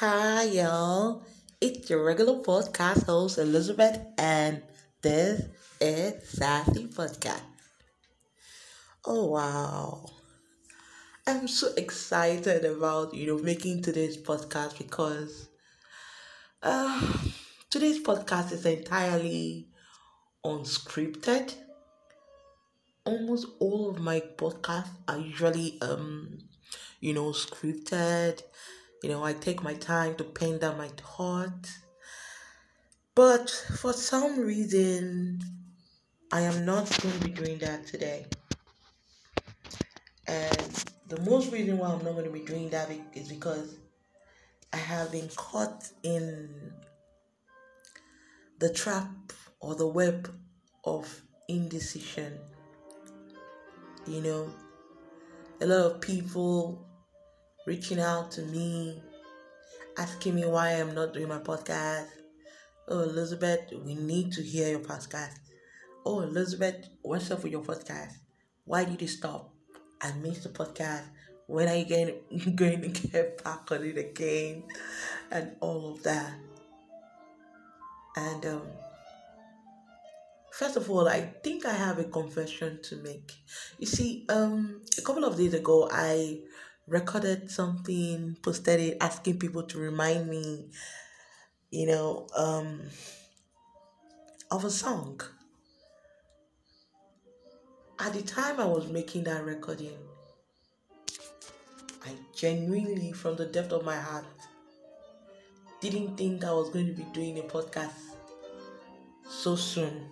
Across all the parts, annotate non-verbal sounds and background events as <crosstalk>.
Hi, y'all. It's your regular podcast host, Elizabeth, and this is Sassy Podcast. Oh, wow. I'm so excited about, you know, making today's podcast because uh, today's podcast is entirely unscripted. Almost all of my podcasts are usually, um, you know, scripted you know, I take my time to pen down my thoughts. But for some reason, I am not going to be doing that today. And the most reason why I'm not going to be doing that is because I have been caught in the trap or the web of indecision. You know, a lot of people reaching out to me, asking me why I'm not doing my podcast. Oh, Elizabeth, we need to hear your podcast. Oh, Elizabeth, what's up with your podcast? Why did you stop? I missed the podcast. When are you <laughs> going, to get back on it again? And all of that. And um, first of all, I think I have a confession to make. You see, um, a couple of days ago, I recorded something, posted it, asking people to remind me, you know, um, of a song. At the time I was making that recording, I genuinely, from the depth of my heart, didn't think I was going to be doing a podcast so soon.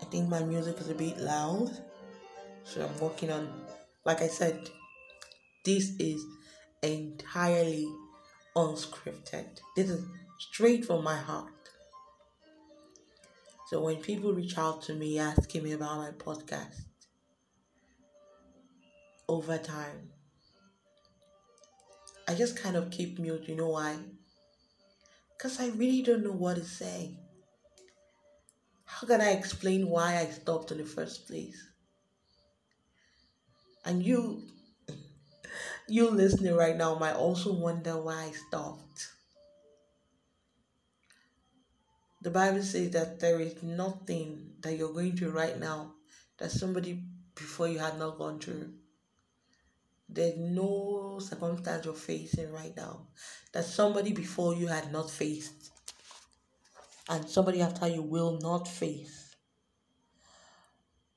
I think my music is a bit loud. So I'm working on, like I said, this is entirely unscripted. This is straight from my heart. So when people reach out to me asking me about my podcast, over time, I just kind of keep mute. You know why? Because I really don't know what to say. How can I explain why I stopped in the first place? And you, you listening right now might also wonder why I stopped. The Bible says that there is nothing that you're going through right now that somebody before you had not gone through. There's no circumstance you're facing right now that somebody before you had not faced, and somebody after you will not face.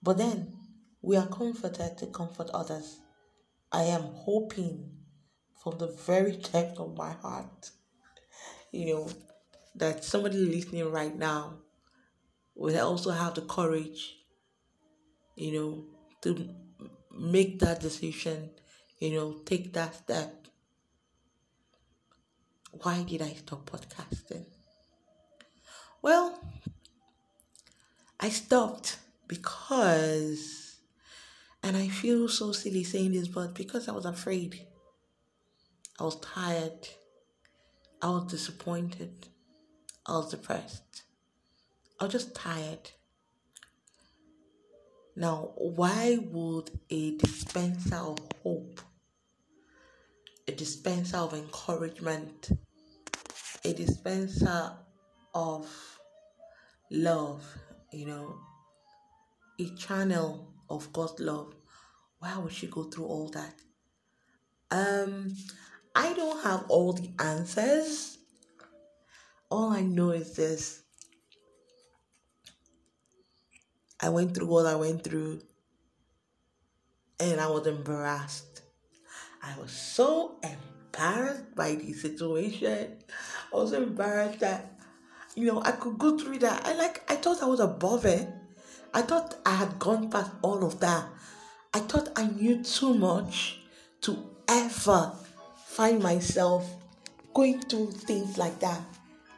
But then we are comforted to comfort others. I am hoping from the very depth of my heart, you know, that somebody listening right now will also have the courage, you know, to make that decision, you know, take that step. Why did I stop podcasting? Well, I stopped because and I feel so silly saying this, but because I was afraid, I was tired, I was disappointed, I was depressed, I was just tired. Now, why would a dispenser of hope, a dispenser of encouragement, a dispenser of love, you know, a channel of God's love. Why would she go through all that? Um, I don't have all the answers. All I know is this. I went through what I went through and I was embarrassed. I was so embarrassed by the situation. I was embarrassed that you know I could go through that. I like I thought I was above it. I thought I had gone past all of that. I thought I knew too much to ever find myself going through things like that.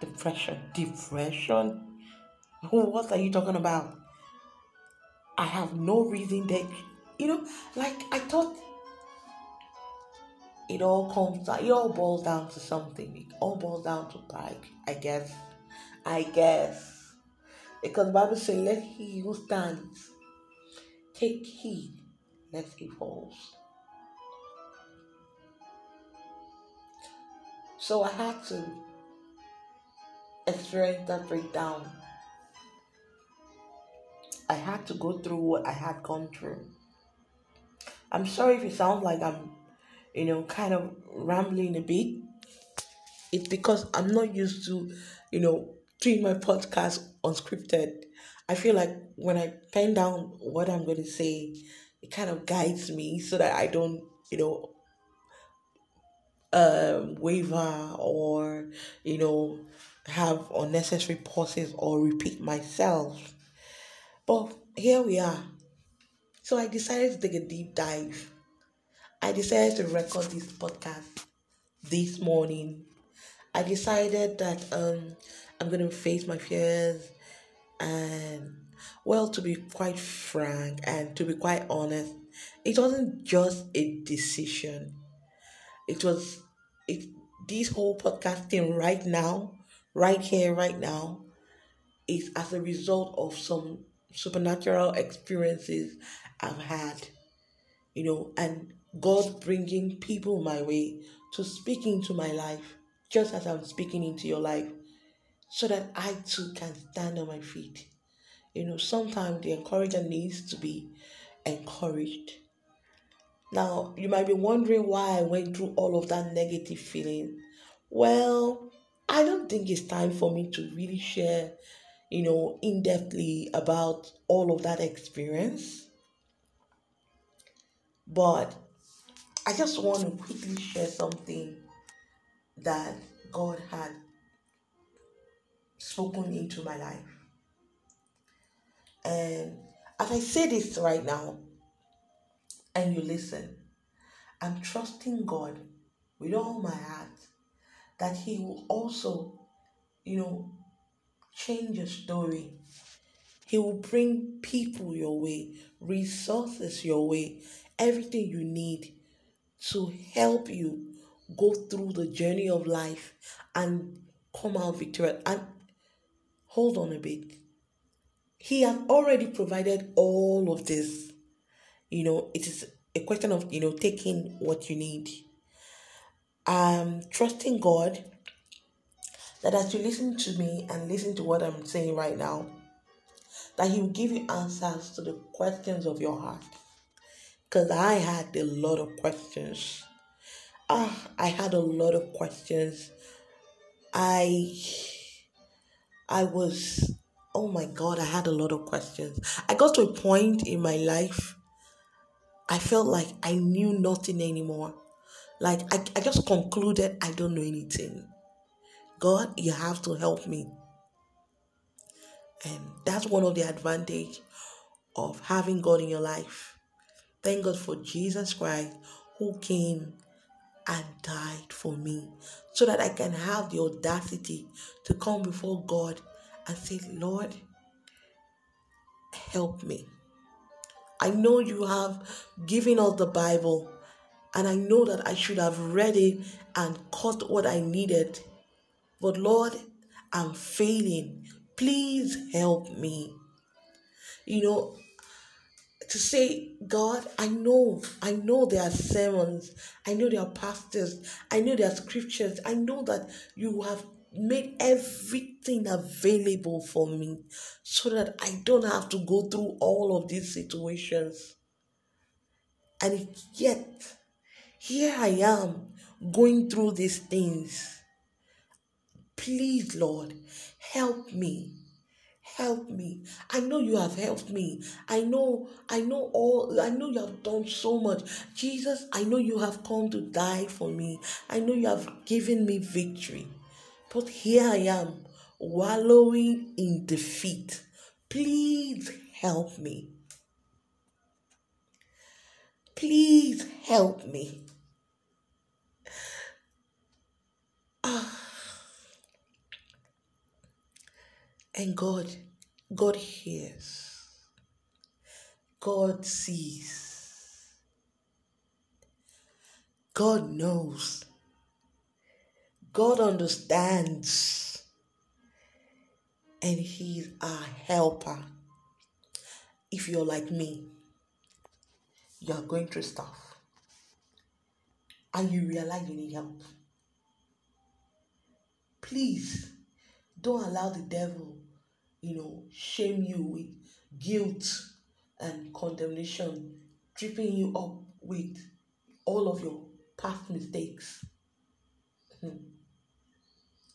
Depression. Depression? What are you talking about? I have no reason that, you know, like I thought it all comes down, it all boils down to something. It all boils down to pride, I guess. I guess. Because Bible says, let he who stands take heed Let's keep holes. So I had to experience that breakdown. I had to go through what I had gone through. I'm sorry if it sounds like I'm, you know, kind of rambling a bit. It's because I'm not used to, you know, doing my podcast unscripted. I feel like when I pen down what I'm going to say, it kind of guides me so that I don't, you know, um, waver or, you know, have unnecessary pauses or repeat myself. But here we are. So I decided to take a deep dive. I decided to record this podcast this morning. I decided that um, I'm going to face my fears and, well, to be quite frank and to be quite honest, it wasn't just a decision. It was it this whole podcasting right now, right here, right now, is as a result of some supernatural experiences I've had, you know, and God bringing people my way to speak into my life, just as I'm speaking into your life, so that I too can stand on my feet. You know, sometimes the encourager needs to be encouraged. Now, you might be wondering why I went through all of that negative feeling. Well, I don't think it's time for me to really share, you know, in depthly about all of that experience. But I just want to quickly share something that God had spoken into my life. And as I say this right now, and you listen, I'm trusting God with all my heart that He will also, you know, change your story. He will bring people your way, resources your way, everything you need to help you go through the journey of life and come out victorious. And hold on a bit. He has already provided all of this. You know it is a question of you know taking what you need. Um trusting god that as you listen to me and listen to what i'm saying right now that he will give you answers to the questions of your heart. Because i had a lot of questions. Ah i had a lot of questions. I i was oh my god i had a lot of questions i got to a point in my life I felt like I knew nothing anymore. Like I, I just concluded I don't know anything. God, you have to help me. And that's one of the advantage of having God in your life. Thank God for Jesus Christ who came and died for me so that I can have the audacity to come before God and say, Lord, help me. I know you have given us the Bible, and I know that I should have read it and caught what I needed. But Lord, I'm failing. Please help me. You know, to say, God, I know, I know there are sermons, I know there are pastors, I know there are scriptures, I know that you have made everything available for me so that I don't have to go through all of these situations. And yet, here I am going through these things. Please, Lord, help me. Help me. I know you have helped me. I know, I know all, I know you have done so much. Jesus, I know you have come to die for me. I know you have given me victory. But here I am, wallowing in defeat. Please help me. Please help me. Ah. And God, God hears. God sees. God knows. God understands. And He's our helper. If you're like me, you are going through stuff and you realize you need help. please don't allow the devil, you know, shame you with guilt and condemnation, tripping you up with all of your past mistakes. Hmm.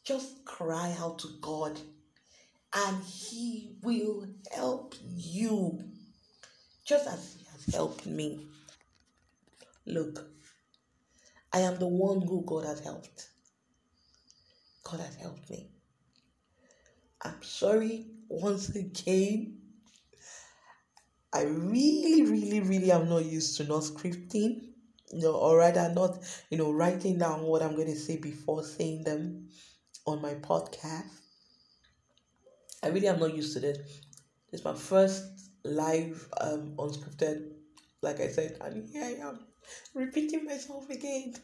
Just cry out to God and He will help you just as He has helped me. Look, I am the one who God has helped. God has helped me. I'm sorry once again. I really, really, really am not used to not scripting, you know, or rather not, you know, writing down what I'm going to say before saying them on my podcast. I really am not used to this. It's my first live um unscripted, like I said, and here I am repeating myself again.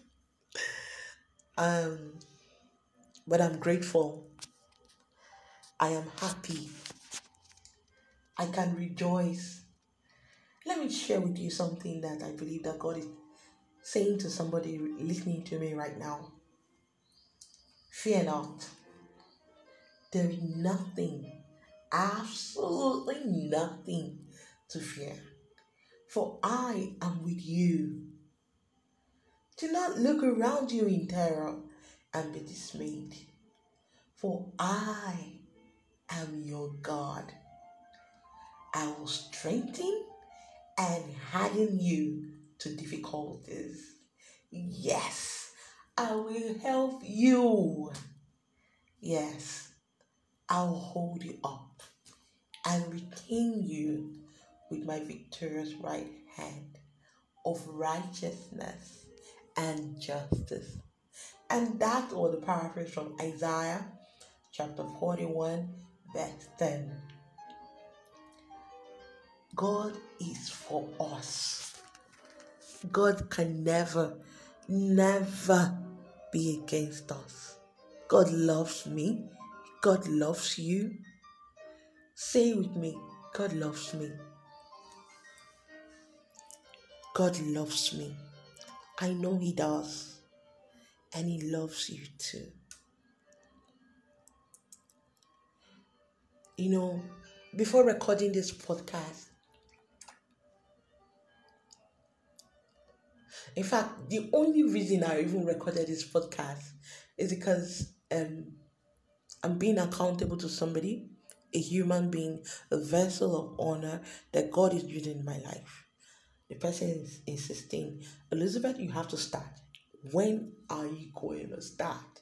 Um, but I'm grateful. I am happy. I can rejoice. Let me share with you something that I believe that God is saying to somebody listening to me right now. Fear not. There is nothing, absolutely nothing to fear. For I am with you. Do not look around you in terror and be dismayed. For I am your God. I will strengthen and harden you to difficulties. Yes, I will help you. Yes, I'll hold you up and retain you with my victorious right hand of righteousness and justice. And that was the paraphrase from Isaiah chapter 41, verse 10. God is for us. God can never, never be against us. God loves me. God loves you. Say with me God loves me. God loves me. I know He does. And He loves you too. You know, before recording this podcast, in fact, the only reason I even recorded this podcast is because um, I'm being accountable to somebody, a human being, a vessel of honor that God is using in my life. The person is insisting, Elizabeth, you have to start. When are you going to start?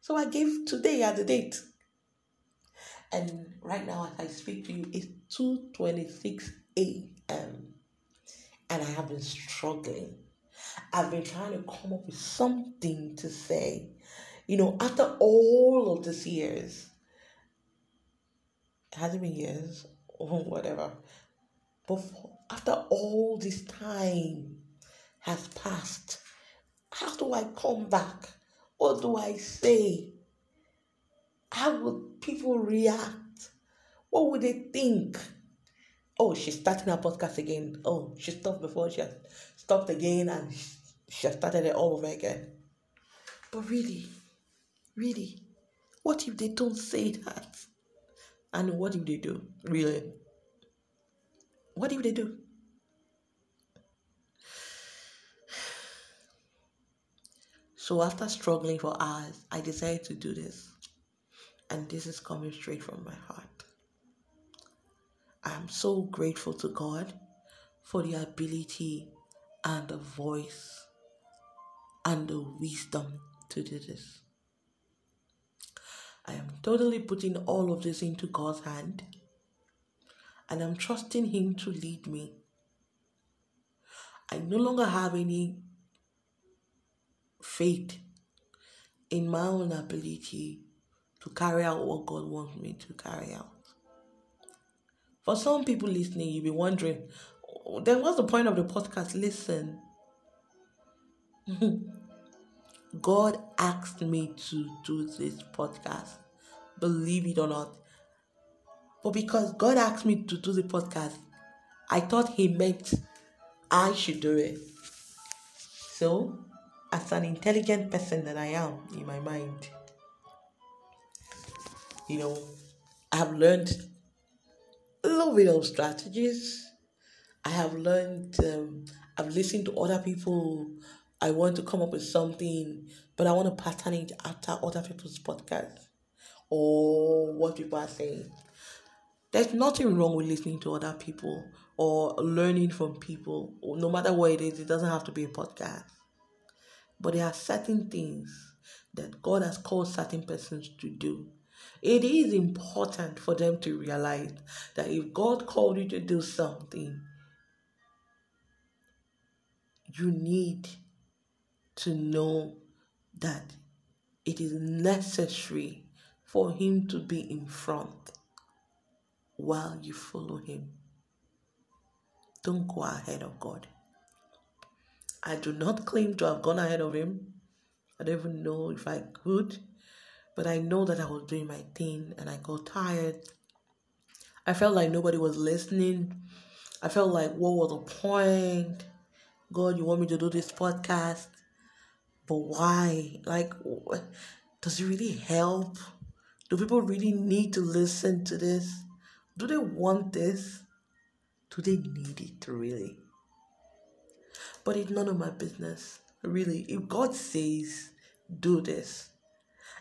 So I gave today as the date. And right now, as I speak to you, it's 2.26 a.m. And I have been struggling. I've been trying to come up with something to say. You know, after all of these years, it hasn't been years or <laughs> whatever, but after all this time has passed, how do I come back? What do I say? How would people react? What would they think? Oh, she's starting her podcast again. Oh, she stopped before she stopped again and she started it all over again. But really, really, what if they don't say that? And what if they do? Really? What if they do? So after struggling for hours, I decided to do this. And this is coming straight from my heart. I am so grateful to God for the ability and the voice and the wisdom to do this. I am totally putting all of this into God's hand and I'm trusting Him to lead me. I no longer have any faith in my own ability to carry out what God wants me to carry out. For some people listening, you'll be wondering, then what's the point of the podcast? Listen. <laughs> God asked me to do this podcast, believe it or not. But because God asked me to do the podcast, I thought He meant I should do it. So, as an intelligent person that I am in my mind, you know, I have learned little strategies. I have learned, um, I've listened to other people. I want to come up with something, but I want to pattern it after other people's podcasts or what people are saying. There's nothing wrong with listening to other people or learning from people, no matter what it is. It doesn't have to be a podcast. But there are certain things that God has called certain persons to do. It is important for them to realize that if God called you to do something, you need to know that it is necessary for Him to be in front while you follow Him. Don't go ahead of God. I do not claim to have gone ahead of Him. I don't even know if I could, but I know that I was doing my thing and I got tired. I felt like nobody was listening. I felt like, what was the point? God, you want me to do this podcast? But why? Like, does it really help? Do people really need to listen to this? Do they want this? Do they need it really? But it's none of my business, really. If God says, do this,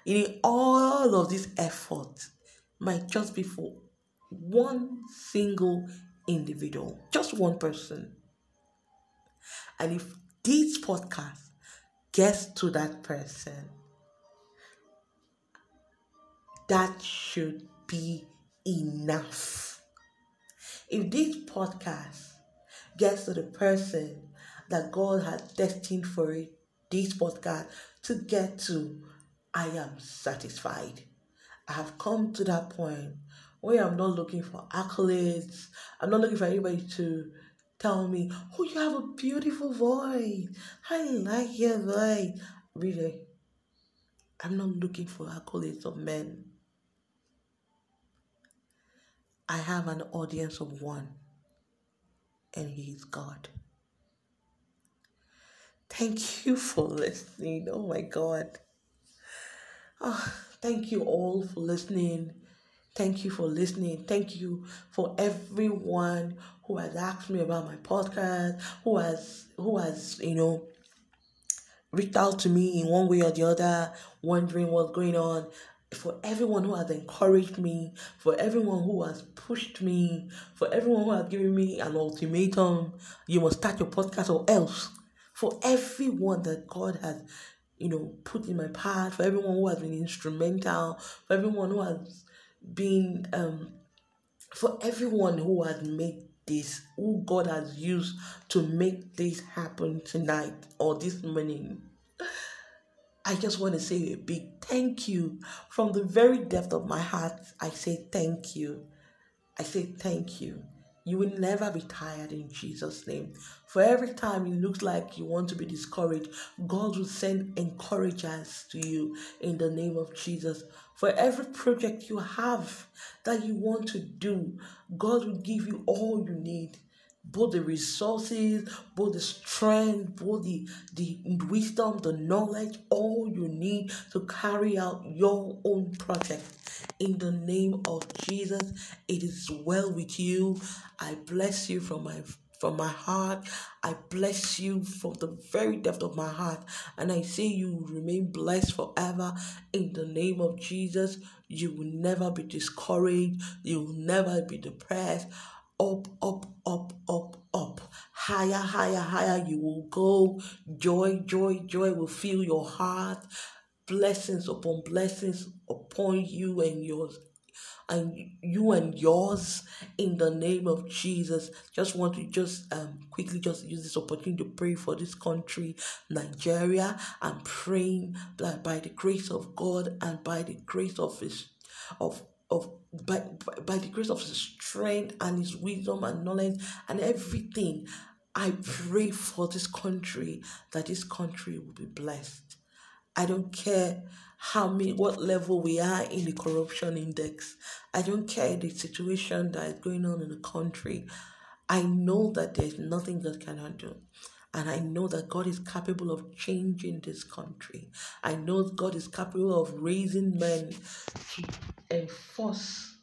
in all of this effort might just be for one single individual, just one person. And if this podcast gets to that person, that should be enough. If this podcast gets to the person that God has destined for it, this podcast to get to, I am satisfied. I have come to that point where I'm not looking for accolades. I'm not looking for anybody to tell me, oh, you have a beautiful voice. I like your voice. Really, I'm not looking for accolades of men. I have an audience of one, and He is God. Thank you for <laughs> listening. Oh my God. Oh, thank you all for listening. Thank you for listening. Thank you for everyone who has asked me about my podcast, who has who has, you know, reached out to me in one way or the other, wondering what's going on for everyone who has encouraged me, for everyone who has pushed me, for everyone who has given me an ultimatum, you must start your podcast or else. For everyone that God has, you know, put in my path, for everyone who has been instrumental, for everyone who has been, um, for everyone who has made this, who God has used to make this happen tonight or this morning. I just want to say a big thank you from the very depth of my heart. I say thank you. I say thank you. You will never be tired in Jesus' name. For every time it looks like you want to be discouraged, God will send encouragers to you in the name of Jesus. For every project you have that you want to do, God will give you all you need both the resources, both the strength, both the, the wisdom, the knowledge, all you need to carry out your own project. In the name of Jesus, it is well with you. I bless you from my from my heart. I bless you from the very depth of my heart. And I say you remain blessed forever in the name of Jesus. You will never be discouraged. You will never be depressed up, up, up, up, up. Higher, higher, higher you will go. Joy, joy, joy will fill your heart. Blessings upon blessings upon you and yours and you and yours in the name of Jesus. Just want to just um quickly just use this opportunity to pray for this country, Nigeria. I'm praying that by the grace of God and by the grace of His of of by, by the grace of his strength and his wisdom and knowledge and everything i pray for this country that this country will be blessed. I don't care how many what level we are in the corruption index. I don't care the situation that is going on in the country. I know that there's nothing god cannot do And I know that God is capable of changing this country. I know God is capable of raising men to enforce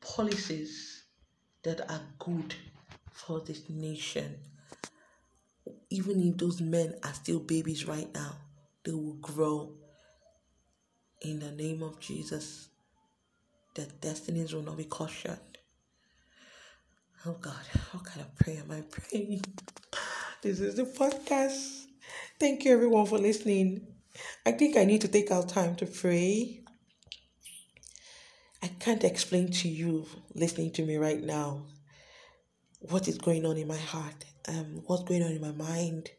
policies that are good for this nation. Even if those men are still babies right now, they will grow in the name of Jesus. Their destinies will not be short. Oh God, what kind of prayer am I praying? This is the podcast. Thank you everyone for listening. I think I need to take out time to pray. I can't explain to you listening to me right now what is going on in my heart, um, what's going on in my mind,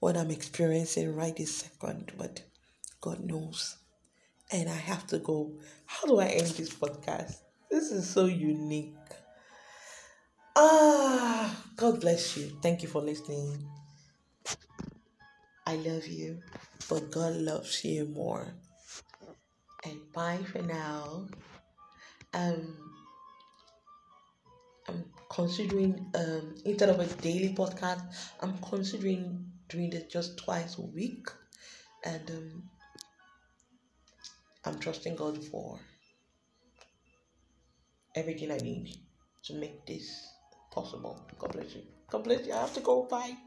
what I'm experiencing right this second, but God knows. And I have to go. How do I end this podcast? This is so unique. Ah, God bless you. Thank you for listening. I love you, but God loves you more. And bye for now. Um, I'm considering um instead of a daily podcast, I'm considering doing it just twice a week, and um, I'm trusting God for everything I need to make this possible. God bless you. God bless you. I have to go. Bye.